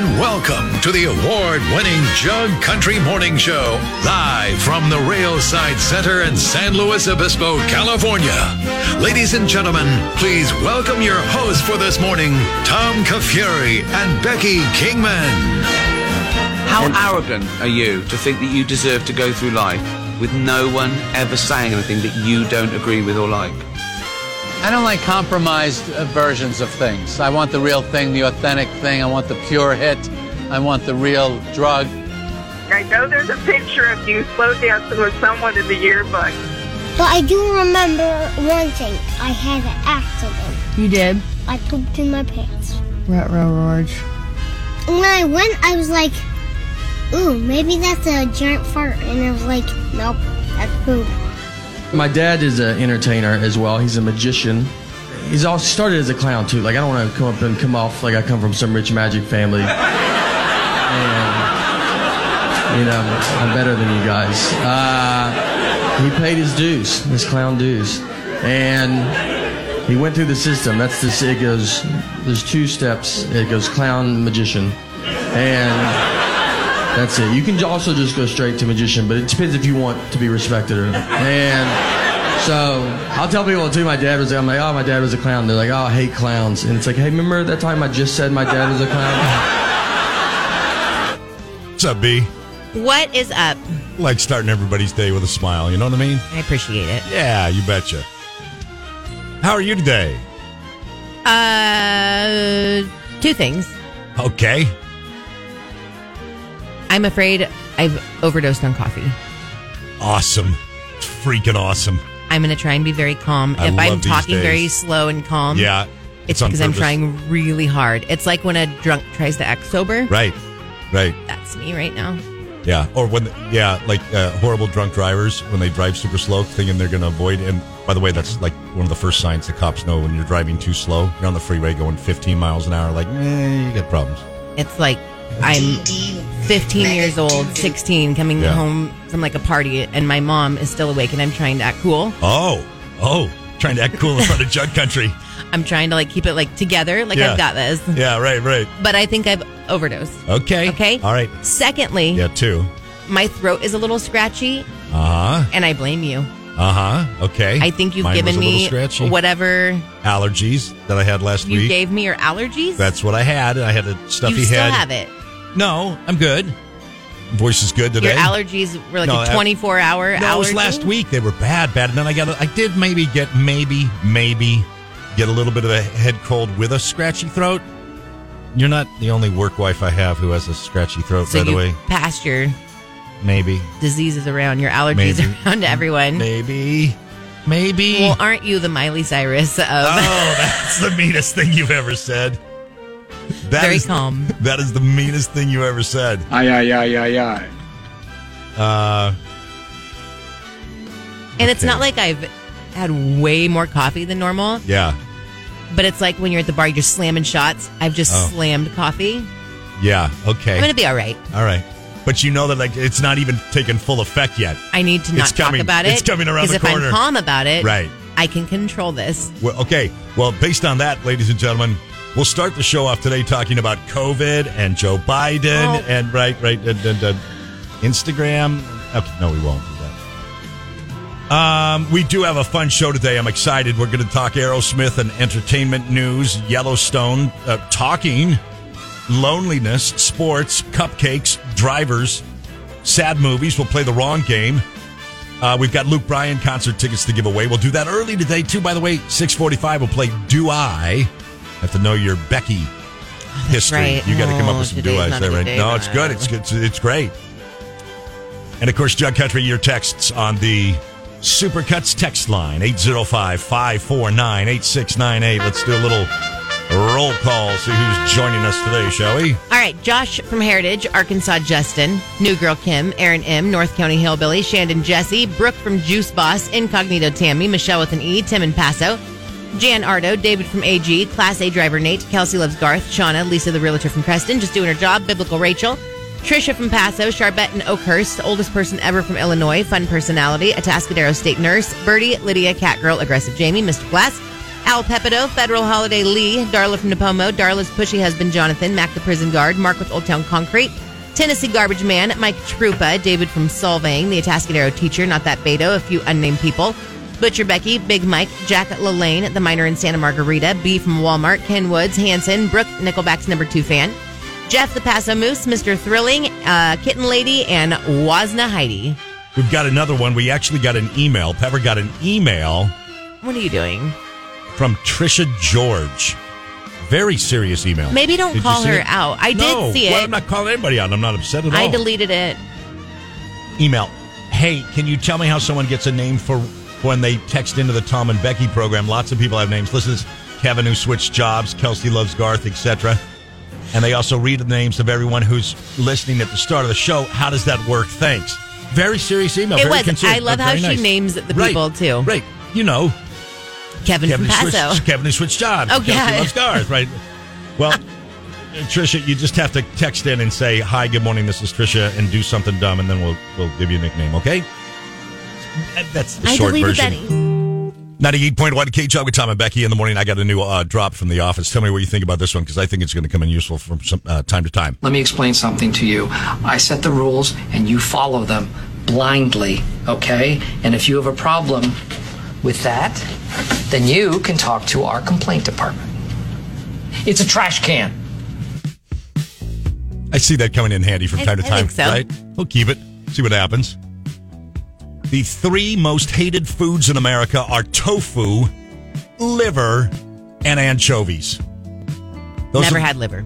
And welcome to the award winning Jug Country Morning Show, live from the Railside Center in San Luis Obispo, California. Ladies and gentlemen, please welcome your hosts for this morning, Tom Kafuri and Becky Kingman. How arrogant are you to think that you deserve to go through life with no one ever saying anything that you don't agree with or like? I don't like compromised uh, versions of things. I want the real thing, the authentic thing. I want the pure hit. I want the real drug. I know there's a picture of you slow dancing with someone in the yearbook. But I do remember one thing. I had an accident. You did? I pooped in my pants. Rut row Rorge. When I went, I was like, ooh, maybe that's a giant fart. And I was like, nope, that's poop. My dad is an entertainer as well. He's a magician. He's all started as a clown too. Like I don't want to come up and come off like I come from some rich magic family. And, you know, I'm better than you guys. Uh, he paid his dues, his clown dues, and he went through the system. That's this. It goes. There's two steps. It goes clown, magician, and that's it. You can also just go straight to magician, but it depends if you want to be respected or not. And so I'll tell people too. My dad was. I'm like, oh, my dad was a clown. They're like, oh, I hate clowns. And it's like, hey, remember that time I just said my dad was a clown? What's up, B? What is up? Like starting everybody's day with a smile. You know what I mean? I appreciate it. Yeah, you betcha. How are you today? Uh, two things. Okay. I'm afraid I've overdosed on coffee. Awesome. Freaking awesome. I'm going to try and be very calm. I if I'm talking days. very slow and calm, yeah. it's on because I'm trying really hard. It's like when a drunk tries to act sober. Right. Right. That's me right now. Yeah. Or when, yeah, like uh, horrible drunk drivers when they drive super slow, thinking they're going to avoid. And by the way, that's like one of the first signs the cops know when you're driving too slow. You're on the freeway going 15 miles an hour, like, eh, you got problems. It's like I'm 15 years old, 16, coming Yeah. home from like a party, and my mom is still awake, and I'm trying to act cool. Oh. Oh. Trying to act cool in front of Jug Country. I'm trying to like keep it like together, like Yeah. I've got this. Yeah, right, right. But I think I've overdosed. Okay. Okay. All right. Secondly, Yeah, two. my throat is a little scratchy, Uh huh. and I blame you. Uh huh. Okay. I think you've Mine given me scratchy. whatever allergies that I had last you week. You gave me your allergies. That's what I had. I had a stuffy you still head. have it. No, I'm good. Voice is good today. Your allergies were like No, a that- 24 hour no, it was last week. They were bad, bad. And then I got, a, I did maybe get, maybe, maybe get a little bit of a head cold with a scratchy throat. You're not the only work wife I have who has a scratchy throat, So by the way. passed your Maybe, diseases around, your allergies Maybe. around everyone. maybe, maybe. Well, aren't you the Miley Cyrus of? oh, that's the meanest thing you've ever said. That Very is- calm. That is the meanest thing you ever said. Aye, aye, aye, aye, aye. Uh, and it's not like I've had way more coffee than normal, yeah, but it's like when you're at the bar, you're just slamming shots. I've just Oh. slammed coffee. yeah, okay. I'm gonna be all right. All right. But you know that like it's not even taken full effect yet. I need to not It's coming. talk about it. It's coming around the Because if corner. I'm calm about it, Right. I can control this. Well, okay. Well, based on that, ladies and gentlemen, we'll start the show off today talking about COVID and Joe Biden Oh. and right, right, and, and, and Instagram. Okay, no, we won't do that. Um, we do have a fun show today. I'm excited. We're going to talk Aerosmith and entertainment news, Yellowstone, uh, talking loneliness, sports, cupcakes, drivers, sad movies. We'll play the wrong game. Uh, we've got Luke Bryan concert tickets to give away. We'll do that early today too. By the way, six forty-five. We'll play Do I? Have to know your Becky oh, history. right. You got to come up Oh, with some today's Do I's there, right? No, it's good. It's good. It's, it's great. And of course, Jug Country, your texts on the Supercuts text line 805 549 8698. Let's do a little Roll call. See who's joining us today, shall we? All right, Josh from Heritage, Arkansas Justin, New Girl Kim, Aaron M, North County Hillbilly, Shandon Jesse, Brooke from Juice Boss, Incognito Tammy, Michelle with an E, Tim in Paso, Jan Ardo, David from AG, Class A driver Nate, Kelsey loves Garth, Shauna, Lisa the realtor from Creston, just doing her job, Biblical Rachel, Trisha from Paso, Charbette and Oakhurst, oldest person ever from Illinois, fun personality, Atascadero State nurse, Birdie, Lydia, Catgirl, aggressive Jamie, Mr. Glass, Al Pepito, Federal Holiday Lee, Darla from Nipomo, Darla's pushy husband Jonathan, Mac the prison guard, Mark with Old Town Concrete, Tennessee Garbage Man, Mike Trupa, David from Solvang, the Atascadero teacher, not that Beto, a few unnamed people, Butcher Becky, Big Mike, Jack LaLanne, the miner in Santa Margarita, B from Walmart, Ken Woods, Hanson, Brooke, Nickelback's number two fan, Jeff the Paso Moose, Mr. Thrilling, uh, Kitten Lady, and Wasna Heidi. We've got another one. We actually got an email. Pepper got an email What are you doing? from Trisha George. Very serious email. Maybe don't Did call her it? out. I No. did see it. Well, I'm not calling anybody out. I'm not upset at all. I deleted it. email. Hey, can you tell me how someone gets a name for when they text into the Tom and Becky program? Lots of people have names. Listen, this is Kevin who switched jobs, Kelsey loves Garth, etc. And they also read the names of everyone who's listening at the start of the show. How does that work? Thanks. Very serious email. It very was. considerate, I love how very she names the Right, people, too. Right. You know, Kevin, Kevin from Paso. switched, Kevin who switched jobs. Oh, Kelsey yeah. loves Garth, right? Well, Trisha, you just have to text in and say, "Hi, good morning. This is Trisha," and do something dumb, and then we'll we'll give you a nickname. Okay? That's the I short deleted version. that. 98.1 K Jug with Tom and Becky in the morning. I got a new uh, drop from the office. Tell me what you think about this one because I think it's going to come in useful from some uh, time to time. Let me explain something to you. I set the rules and you follow them blindly, okay? And if you have a problem with that, then you can talk to our complaint department. It's a trash can. I see that coming in handy from I- time to I time. think so. Right? We'll keep it. See what happens. The three most hated foods in America are tofu, liver, and anchovies. Those Never are- had liver.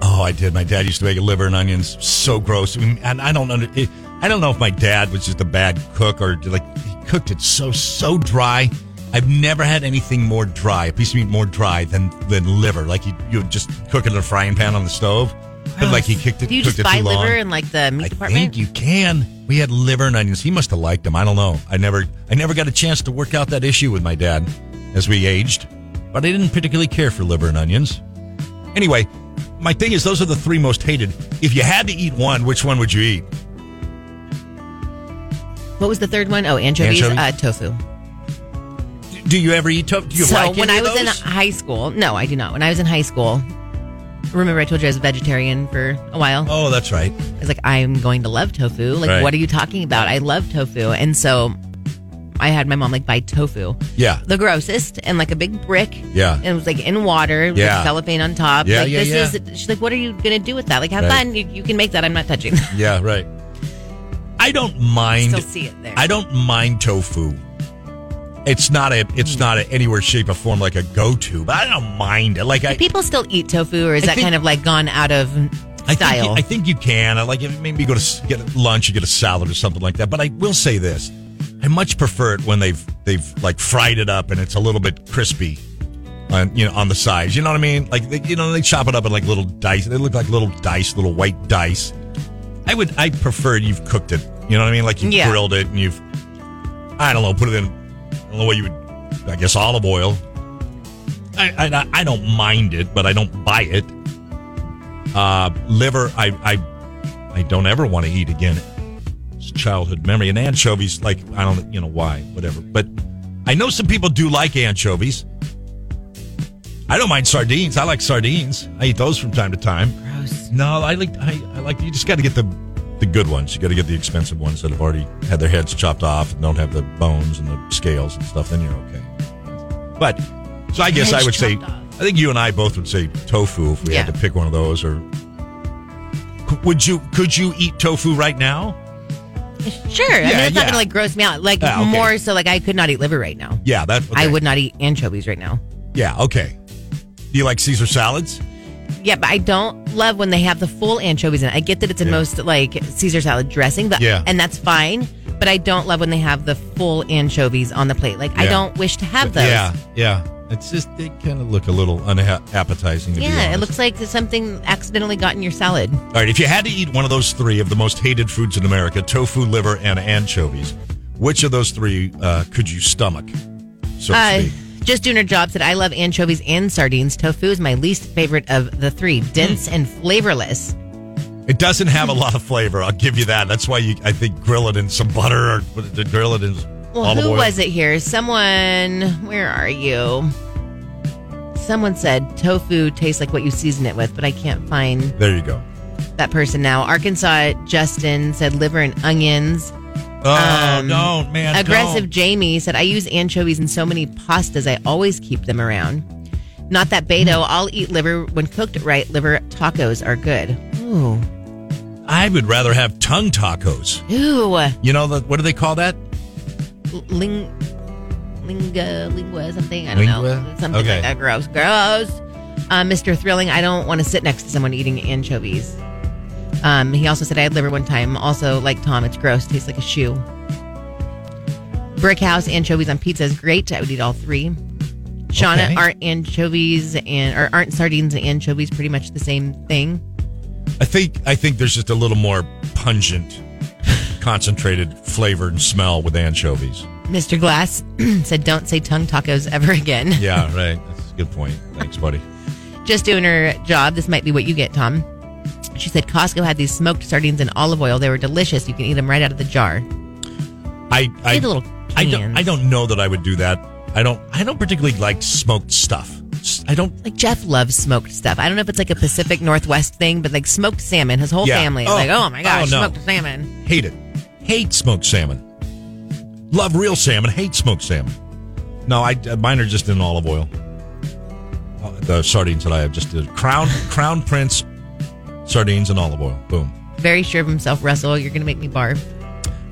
Oh, I did. My dad used to make liver and onions. So gross. I mean, and I don't under, eh, I don't know if my dad was just a bad cook or like he cooked it so so dry. I've never had anything more dry, a piece of meat more dry than than liver. Like you you just cook it in a frying pan on the stove, but like he kicked it. Do you just it buy too long. liver in like the meat I department? think you can. We had liver and onions. He must have liked them. I don't know. I never, I never got a chance to work out that issue with my dad as we aged, but I didn't particularly care for liver and onions. Anyway, my thing is, those are the three most hated. If you had to eat one, which one would you eat? What was the third one? Oh, anchovies, Anchovies? Uh, tofu. Do you ever eat tofu? Do you so like when I was in high school, no, I do not. When I was in high school, remember I told you I was a vegetarian for a while. Oh, that's right. I was like, I'm going to love tofu. Like, Right. what are you talking about? I love tofu, and so I had my mom like buy tofu, Yeah, the grossest, and like a big brick. Yeah. and it was like in water, with Yeah. cellophane on top. Yeah, like, yeah, this yeah. is. She's like, what are you gonna do with that? Like, have Right. fun. You, you can make that. I'm not touching. yeah, right. I don't mind. Still see it there. I don't mind tofu. It's not a. It's not a anywhere shape or form like a go to, but I don't mind it. Like I, People still eat tofu, or is I that think- kind of like gone out of I style? think, you, I think you can. I Like if maybe you go to s- get lunch, you get a salad or something like that. But I will say this: I much prefer it when they've they've like fried it up and it's a little bit crispy, on you know on the sides. You know what I mean? Like they, you know they chop it up in like little dice. They look like little dice, little white dice. I would I prefer you've cooked it. You know what I mean? Like you've Yeah. grilled it and you've I don't know put it in. I don't know what you would. I guess olive oil. I, I I don't mind it, but I don't buy it. Uh, liver, I, I, I don't ever want to eat again. It's a childhood memory. And anchovies, like I don't, you know why, whatever. But I know some people do like anchovies. I don't mind sardines. I like sardines. I eat those from time to time. Gross. No, I like I, I like you just got to get the the good ones. You got to get the expensive ones that have already had their heads chopped off and don't have the bones and the scales and stuff. Then you're okay. But so I guess I would say off. I think you and I both would say tofu if we had to pick one of those. Or would you? Could you eat tofu right now? Sure. I mean, Yeah, it's not gonna like gross me out. Like Ah, okay. more so, like I could not eat liver right now. Yeah, that I would not eat anchovies right now. Yeah, okay. Do you like Caesar salads? Yeah, but I don't love when they have the full anchovies in it. I get that it's in Yeah. most like Caesar salad dressing, but Yeah. and that's fine. But I don't love when they have the full anchovies on the plate. Like I don't wish to have those. Yeah, yeah. It's just they kind of look a little unappetizing. Yeah, it looks like something accidentally got in your salad. All right, if you had to eat one of those three of the most hated foods in America, tofu, liver, and anchovies, which of those three uh, could you stomach? So to Uh, speak. Just doing her job said, I love anchovies and sardines. Tofu is my least favorite of the three, dense and flavorless. It doesn't have a lot of flavor. I'll give you that. That's why you, I think, grill it in some butter or what is it, grill it in Well, who oil. was it here? Someone, where are you? Someone said tofu tastes like what you season it with, but I can't find There you go. that person now. Arkansas Justin said liver and onions. Oh, Um, don't, man. Aggressive don't. Jamie said, I use anchovies in so many pastas, I always keep them around. Not that Beto, Hmm. I'll eat liver when cooked right. Liver tacos are good. Ooh. I would rather have tongue tacos. Ooh. You know, the, what do they call that? Ling, linga, lingua, something. I don't know. Something Okay. like that. Gross. Gross. Uh, Mr. Thrilling, I don't want to sit next to someone eating anchovies. Um, he also said I had liver one time. Also, like Tom, it's gross. Tastes like a shoe. Brick House anchovies on pizza is great. I would eat all three. Shauna, Okay. aren't anchovies and or aren't sardines and anchovies pretty much the same thing? I think I think there's just a little more pungent, concentrated flavor and smell with anchovies. Mr. Glass said, "Don't say tongue tacos ever again." Yeah, right. That's a good point. Thanks, buddy. just doing her job. This might be what you get, Tom. She said Costco had these smoked sardines in olive oil. They were delicious. You can eat them right out of the jar. I I, little I don't. I don't know that I would do that. I don't I don't particularly like smoked stuff. I don't Like Jeff loves smoked stuff. I don't know if it's like a Pacific Northwest thing, but like smoked salmon. His whole Yeah. family is Oh. like, oh my gosh, Oh, no. smoked salmon. hate it. Hate smoked salmon. Love real salmon. Hate smoked salmon. No, I uh, mine are just in olive oil. Uh, The sardines that I have just did crown crown prince sardines and olive oil. Boom. Very sure of himself, Russell. You're gonna make me barf.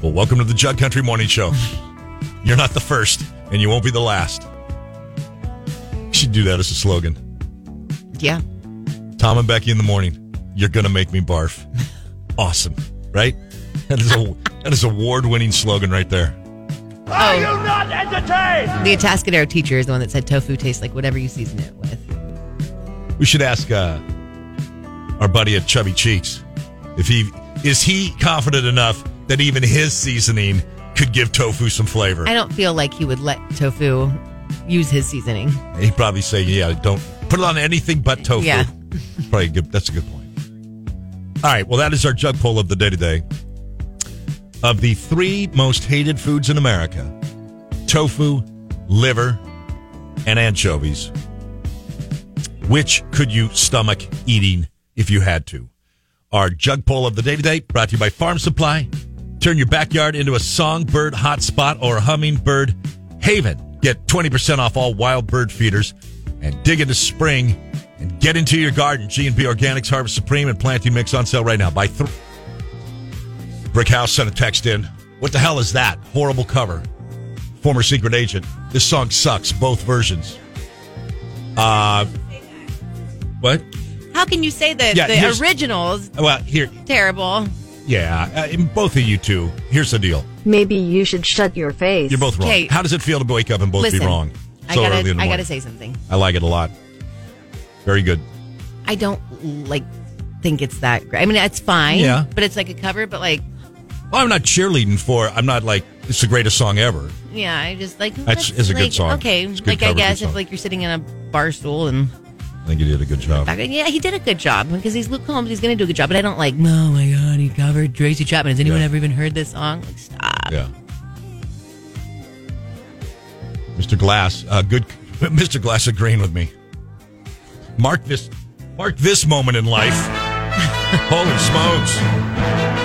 Well, welcome to the Jug Country Morning Show. You're not the first, and you won't be the last. You should do that as a slogan. Yeah. Tom and Becky in the morning. You're gonna make me barf. Awesome, right? That is a that is award winning slogan right there. Are you not entertained? The Atascadero teacher is the one that said tofu tastes like whatever you season it with. We should ask uh, our buddy at Chubby Cheeks if he is he confident enough that even his seasoning could give tofu some flavor. I don't feel like he would let tofu use his seasoning. He'd probably say, "Yeah, don't put it on anything but tofu." Yeah. probably good. That's a good point. All right. Well, that is our jug poll of the day today. Of the three most hated foods in America, tofu, liver, and anchovies. Which could you stomach eating if you had to? Our jug poll of the day today brought to you by Farm Supply. Turn your backyard into a songbird hotspot or a hummingbird haven. Get 20% off all wild bird feeders and dig into spring and get into your garden. G&B Organics Harvest Supreme and Planting Mix on sale right now. Buy three. Brick House sent a text in. What the hell is that? Horrible cover. Former secret agent. This song sucks. Both versions. Uh, what? How can you say that Yeah, the here's- originals Well, here, terrible? yeah, uh, in both of you two. Here's the deal. Maybe you should shut your face. You're both wrong. Okay. How does it feel to wake up and both Listen, be wrong? I So gotta, early in the I gotta say something. I like it a lot. Very good. I don't like think it's that great. I mean, it's fine. Yeah. but it's like a cover. But like, Well, I'm not cheerleading for. I'm not like it's the greatest song ever. yeah, I just like That's- let's, it's a good like, song. Okay, It's a good like I cover, good guess song. if like you're sitting in a bar stool and I think he did a good job. yeah, he did a good job because he's Luke Combs. He's gonna do a good job. But I don't like. Oh my god, he covered Tracy Chapman. Has anyone Yeah. ever even heard this song? Like, stop. Yeah. Mr. Glass, uh, good. Mr. Glass agreeing with me. Mark this. Mark this moment in life. Holy smokes!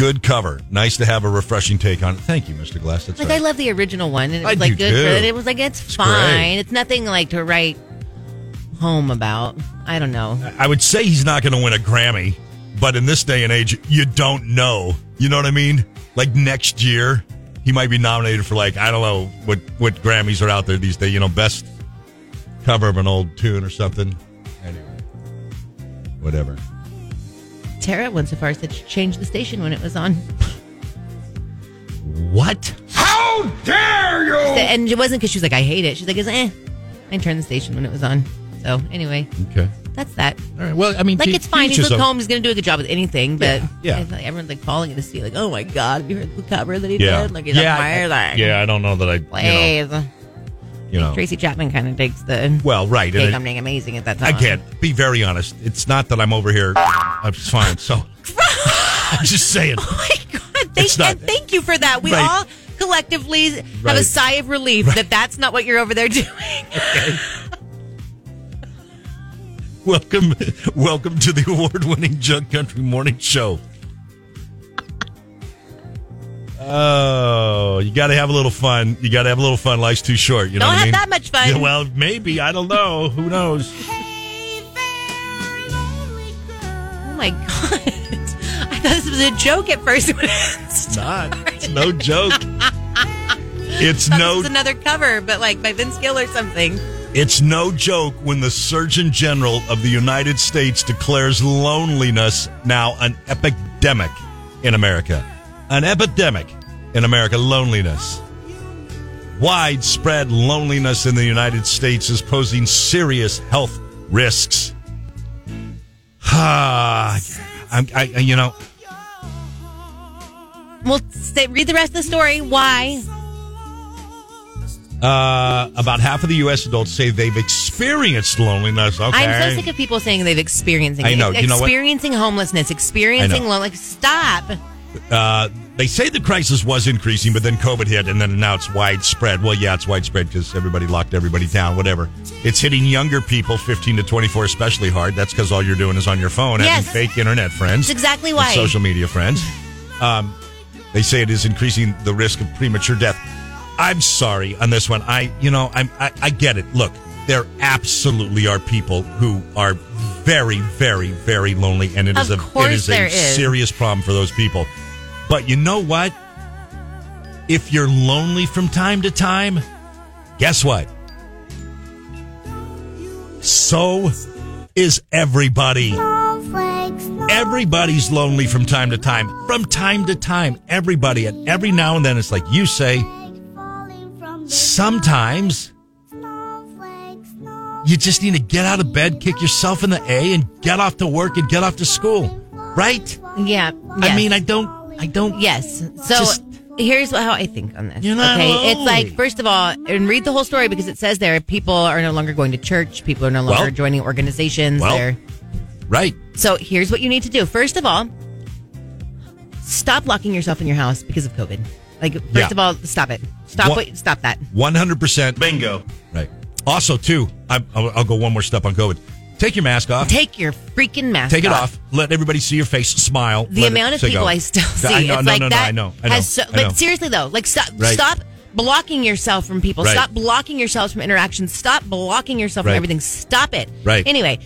Good cover. Nice to have a refreshing take on it. Thank you, Mr. Glass. That's Like right. I love the original one, and it was I like do good. too. But it was like it's, It's fine. great. It's nothing like to write home about. I don't know. I would say he's not going to win a Grammy, but in this day and age, you don't know. You know what I mean? Like next year, he might be nominated for like I don't know what what Grammys are out there these days. You know, best cover of an old tune or something. Anyway, whatever. Tara went so far as to change the station when it was on. What? How How dare you? And it wasn't because she was like, I hate it. She's like, eh. I turned the station when it was on. So anyway, Okay. that's that. All right. Well, I mean, Like te- it's fine. He's his Luke. Combs. He's going to do a good job with anything, but Yeah, yeah. like everyone's like calling it to see, like, oh my god, have you heard the cover that he Yeah. did? Like he's yeah, I- amazing. yeah, I don't know that I, you know, Please. You know. Tracy Chapman kind of takes the Well, right. cake. and I'm being amazing at that time. Again, be very honest. It's not that I'm over here. I'm fine. So I'm just saying. Oh my god! Thank, not- and thank you for that. We Right. all collectively have a sigh of relief that that's not what you're over there doing. Welcome, welcome to the award-winning Jug Country Morning Show. Oh, you got to have a little fun. You got to have a little fun. Life's too short. You know Don't what I have mean? that much fun. Yeah, well, maybe I don't know. Who knows? Hey there, oh my god! I thought this was a joke at first. It's not. It's no joke. It's no. was another cover, but like by Vince Gill or something. It's no joke when the Surgeon General of the United States declares loneliness now an epidemic in America. An epidemic in America, loneliness. Widespread loneliness in the United States is posing serious health risks. Ah, I'm, I, I- you know, Well, say, read the rest of the story. Why? uh, about half of the U.S. adults say they've experienced loneliness. Okay. I'm so sick of people saying they've experienced. I know. You know what? experiencing homelessness, experiencing loneliness. Like, stop. Uh, they say the crisis was increasing, but then COVID hit, and then now it's widespread. Well, yeah, it's widespread because everybody locked everybody down. Whatever. It's hitting younger people, 15 to 24, especially hard. That's because all you're doing is on your phone, Yes. having fake internet friends. That's exactly why. social media friends. Um, they say it is increasing the risk of premature death. I'm sorry on this one. I, you know, I'm, I, I get it. Look, there absolutely are people who are very, very, very lonely, and it is Of a, it is a is. serious problem for those people. But you know what? If you're lonely from time to time, guess what? So is everybody. Everybody's lonely from time to time. From time to time. Everybody. And every now and then it's like you say, sometimes you just need to get out of bed, kick yourself in the A, and get off to work and get off to school. Right? Yeah. I mean, I don't, I don't. Yes. So Just- here's how I think on this. You're not okay. It's like first of all, and read the whole story because it says there people are no longer going to church. People are no longer Well- joining organizations. well, They're Right. so here's what you need to do. First of all, stop locking yourself in your house because of COVID. Like first Yeah. of all, stop it. Stop. What- What, stop that. 100%. Bingo. Right. Also, too, I, I'll, I'll go one more step on COVID. Take your mask off. Take your freaking mask. Take it off. Let everybody see your face. Smile. The Let it- amount of people go. I still see, I know, it's no, like no, that. no. I know. I know. has so, I know. but seriously though, like stop, Right. stop blocking yourself from people. Right. Stop blocking yourselves from interactions. Stop blocking yourself Right. from everything. Stop it. Right. Anyway,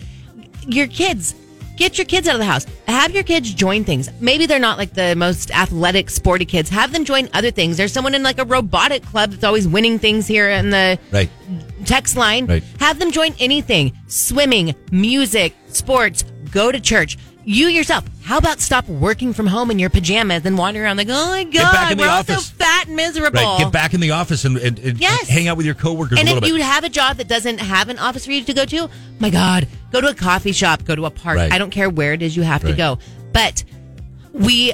your kids. Get your kids out of the house. Have your kids join things. Maybe they're not like the most athletic, sporty kids. Have them join other things. There's someone in like a robotic club that's always winning things here in the Right. text line. Right. Have them join anything swimming, music, sports, go to church. You yourself, how about stop working from home in your pajamas and wandering around like, oh my God, back in the we're all so fat and miserable. Right. Get back in the office and, and, and Yes. hang out with your coworkers and if little you bit. have a job that doesn't have an office for you to go to, my God, go to a coffee shop, go to a park. Right. I don't care where it is you have to go. But we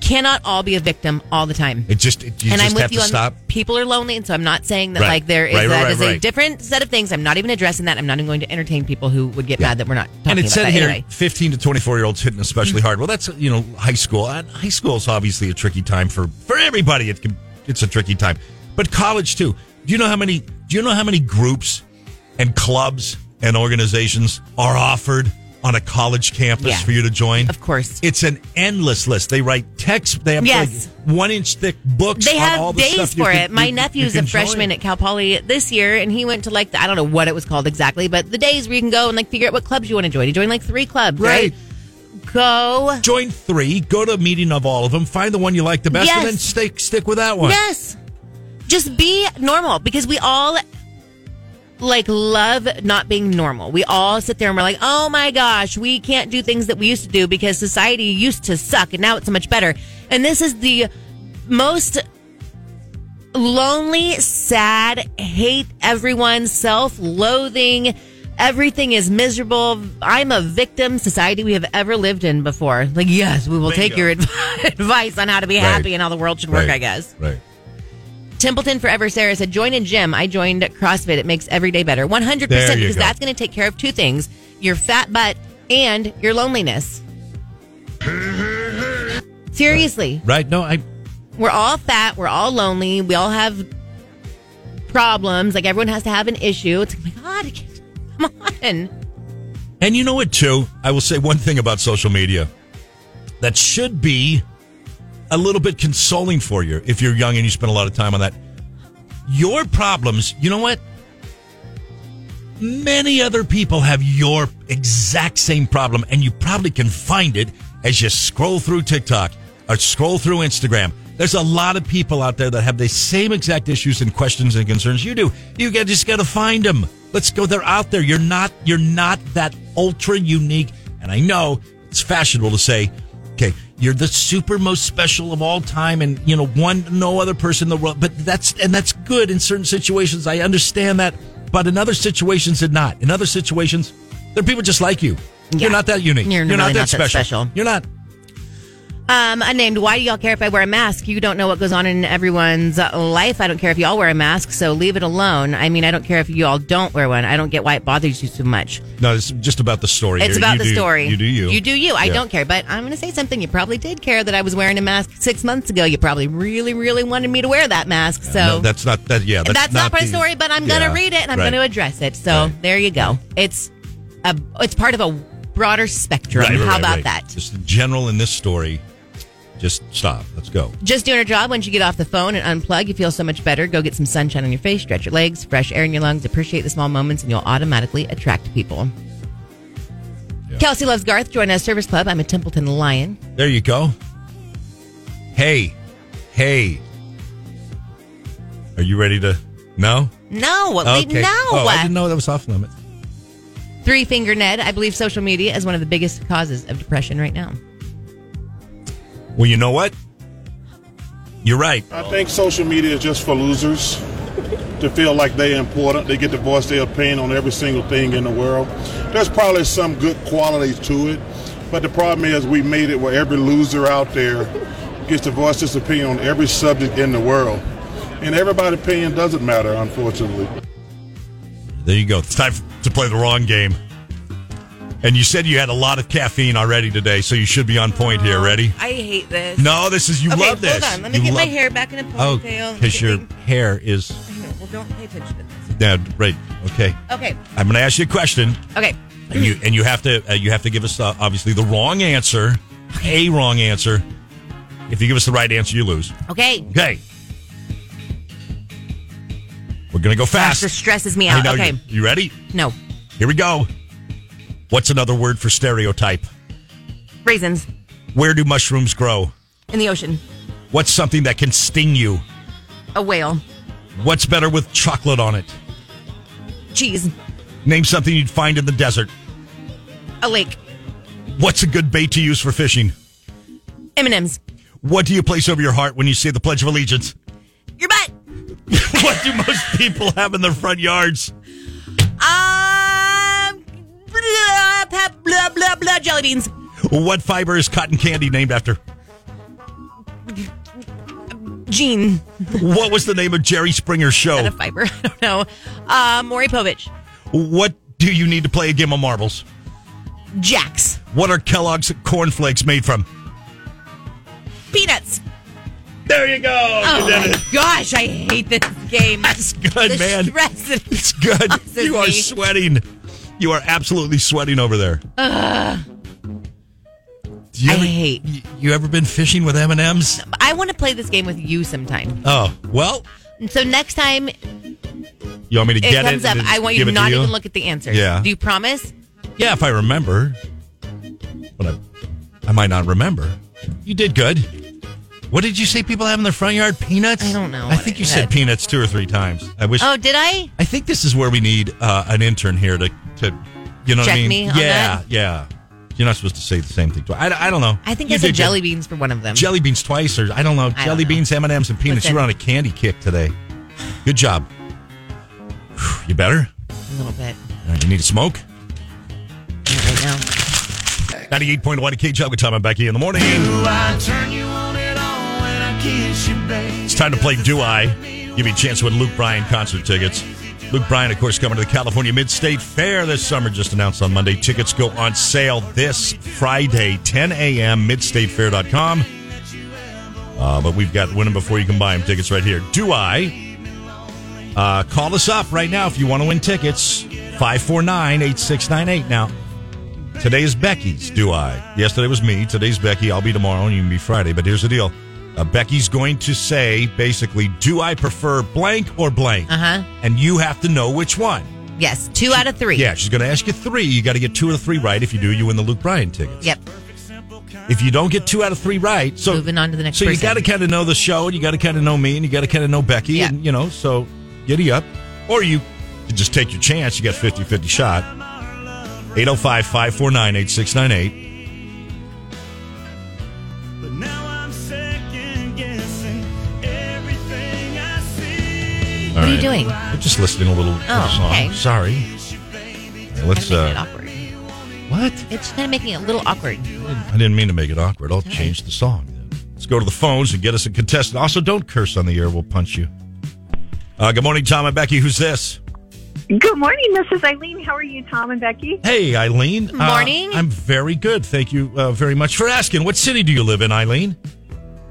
cannot all be a victim all the time. it just, it, you and just I'm with have you to on stop. people are lonely, and so I'm not saying that Right. like there is Right, right, that right, is a right. different set of things. I'm not even addressing that. I'm not even going to entertain people who would get mad that we're not talking and it about said that here, anyway. 15 to 24 year olds hitting especially hard. Well, that's you know high school. And high school is obviously a tricky time for for everybody. It can, it's a tricky time, but college too. Do you know how many? Do you know how many groups and clubs and organizations are offered on a college campus Yeah. for you to join? Of course. It's an endless list. They write text. They have Yes. like one inch thick books. They on all have the days stuff for can- it. My you- you nephew's can a freshman join. at Cal Poly this year, and he went to like the, I don't know what it was called exactly, but the days where you can go and like figure out what clubs you want to join. You join like three clubs, right? Right. Go. Join three. Go to a meeting of all of them. Find the one you like the best, and then stick stick with that one. Yes. Just be normal because we all like love not being normal. We all sit there and we're like, "Oh my gosh, we can't do things that we used to do because society used to suck and now it's so much better." And this is the most lonely, sad, hate everyone, self loathing. Everything is miserable. I'm a victim society we have ever lived in before. Like, yes, we will take your adv- advice on how to be Right. happy and how the world should work, Right. I guess. Right. Templeton Forever Sarah said, join a gym. I joined CrossFit. It makes every day better. 100% because go. that's going to take care of two things your fat butt and your loneliness. Seriously. Right. No, I. We're all fat. We're all lonely. We all have problems. Like everyone has to have an issue. It's like, oh my God, come on. And you know what, too? I will say one thing about social media that should be a little bit consoling for you if you're young and you spend a lot of time on that. Your problems, you know what? Many other people have your exact same problem, and you probably can find it as you scroll through TikTok or scroll through Instagram. There's a lot of people out there that have the same exact issues and questions and concerns you do. You just got to find them. Let's go. They're out there. You're not. You're not that ultra unique. And I know it's fashionable to say, okay, you're the super most special of all time, and you know one no other person in the world. But that's and that's good in certain situations. I understand that, but in other situations, it's not. In other situations, there are people just like you. Yeah. You're not that unique. You're really not, that, not that special. special. You're not. Um, unnamed, why do y'all care if I wear a mask? You don't know what goes on in everyone's life. I don't care if y'all wear a mask, so leave it alone. I mean, I don't care if you all don't wear one. I don't get why it bothers you so much. No, it's just about the story. It's about You the do- story. You do you. You do you. I Yeah. don't care. But I'm going to say something. You probably did care that I was wearing a mask six months ago. You probably really, really wanted me to wear that mask. So No, that's not that. Yeah, that's, that's, not, part of the- story, but I'm going to read it and I'm right. going to address it. So Right. there you go. It's a, it's part of a broader spectrum. Right, How about that? Just general in this story. Just stop. Let's go. Just doing a job once you get off the phone and unplug, you feel so much better. Go get some sunshine on your face, stretch your legs, fresh air in your lungs, appreciate the small moments, and you'll automatically attract people. Kelsey loves Garth. Join us, Service Club. I'm a Templeton Lion. There you go. Hey, hey. Are you ready to? No. No, no. Oh, I didn't know that was off limits. Three Finger Ned. I believe social media is one of the biggest causes of depression right now. Well, you know what? You're right. I think social media is just for losers to feel like they're important. They get to voice their opinion on every single thing in the world. There's probably some good qualities to it, but the problem is we made it where every loser out there gets to voice his opinion on every subject in the world. And everybody's opinion doesn't matter, unfortunately. There you go. It's time to play the wrong game. And you said you had a lot of caffeine already today, so you should be on point here. Ready? I hate this. No, this is you okay, love this. hold on. Let me You get my hair back in a Oh, ponytail. because your hair is. Well, don't pay attention to this. Yeah, right. Okay. Okay. I'm going to ask you a question, Okay. and you and you have to uh, you have to give us uh, obviously the wrong answer, a wrong answer. If you give us the right answer, you lose. Okay. Okay. We're gonna go Gosh, fast. this stresses me out. know. Okay. You, you ready? No. Here we go. What's another word for stereotype? Raisins Where do mushrooms grow? in the ocean. What's something that can sting you? A whale. What's better with chocolate on it? Cheese. Name something you'd find in the desert. A lake. What's a good bait to use for fishing? M&M's. What do you place over your heart when you say the Pledge of Allegiance? Your butt. what do most people have in their front yards? Blah, blah, blah, blah, blah, jelly beans. What fiber is cotton candy named after? Gene. What was the name of Jerry Springer's show? Not a fiber. I don't know. Uh, Maury Povich. What do you need to play a game of marbles? Jax. What are Kellogg's cornflakes made from? Peanuts. There you go. Oh you my gosh, I hate this game. That's good, the man. Stress it It's good. You are me. sweating. You are absolutely sweating over there. Ugh. You I ever, hate. You, ever been fishing with M and M's? I want to play this game with you sometime. Oh well, So next time you want me to get it comes it? up, I want you to not you? even look at the answers. Yeah. Do you promise? Yeah, if I remember, but I, I might not remember. You did good. What did you say people have in their front yard? Peanuts? I don't know I think I you said. said peanuts two or three times. I wish. Oh, did I? I think this is where we need uh, an intern here to, to you know what I mean? me on yeah, that? yeah. You're not supposed to say the same thing. twice. I, I don't know. I think You I said did jelly beans for one of them. Jelly beans twice, or I don't know. I jelly don't know. beans, M and M's, and peanuts. Listen. You were on a candy kick today. Good job. Whew, You better. a little bit All right, you need a smoke. right now. 98.1 K Jug with Tom and Becky in the morning. It's time to play Do I? Give you a chance to win Luke Bryan concert tickets. Luke Bryan, of course, coming to the California Mid State Fair this summer, just announced on Monday. Tickets go on sale this Friday, 10 a.m., midstatefair.com. Uh, but we've got win them before you can buy them tickets right here. Do I? Uh, call us up right now if you want to win tickets. 549 8698. Now, Today is Becky's, do I? Yesterday was me. Today's Becky. I'll be tomorrow and you can be Friday. But here's the deal. Uh, Becky's going to say, basically, do I prefer blank or blank? Uh huh. And you have to know which one. Yes, two out of three. Yeah, she's going to ask you three. You got to get two out of three right. If you do, you win the Luke Bryan tickets. Yep. If you don't get two out of three right, so Moving on to the next so you got to kind of know the show, and you got to kind of know me, and you got to kind of know Becky, Yeah. and you know, so giddy up, or you just take your chance. You got 50-50 shot. 805-549-8698. What are you doing? I'm just listening a little to the Oh, song. okay. Sorry. Let's. Kinda making it Uh, awkward. what? It's kind of making it a little awkward. I didn't mean to make it awkward. I'll change the song. Let's go to the phones and get us a contestant. Also, don't curse on the air. We'll punch you. Uh, good morning, Tom and Becky. Who's this? Good morning, Mrs. Eileen. How are you, Tom and Becky? Hey, Eileen. Uh, Morning. I'm very good. Thank you uh, very much for asking. What city do you live in, Eileen?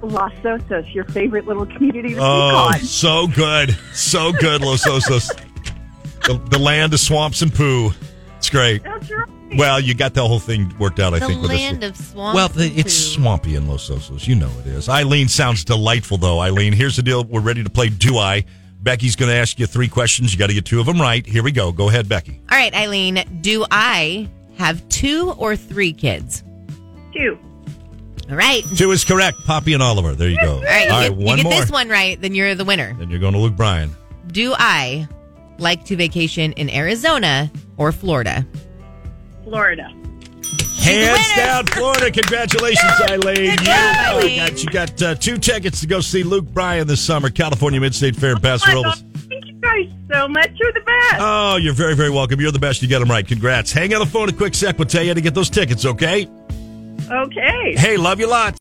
Los Osos, your favorite little community to Oh, speak so good. So good, Los Osos. the, the land of swamps and poo. It's great. That's right. Well, you got the whole thing worked out, I the think. with us. land of swamp. Well, the, it's swampy in Los Osos. You know it is. Eileen sounds delightful, though. Eileen, here's the deal. We're ready to play Do I? Becky's going to ask you three questions. You got to get two of them right. Here we go. Go ahead, Becky. All right, Eileen. Do I have two or three kids? Two. All right. Two is correct. Poppy and Oliver. There you go. All right. You get, you one get more. this one right, then you're the winner. Then you're going to Luke Bryan. Do I like to vacation in Arizona or Florida? Florida. Hands down, Florida. Congratulations, Eileen. You, job, Eileen. got, you got uh, two tickets to go see Luke Bryan this summer, California Mid State Fair in Paso Oh Robles. Thank you guys so much. You're the best. Oh, you're very, very welcome. You're the best. You got them right. Congrats. Hang on the phone a quick sec. We'll tell you how to get those tickets, okay? Okay. Hey, love you lots.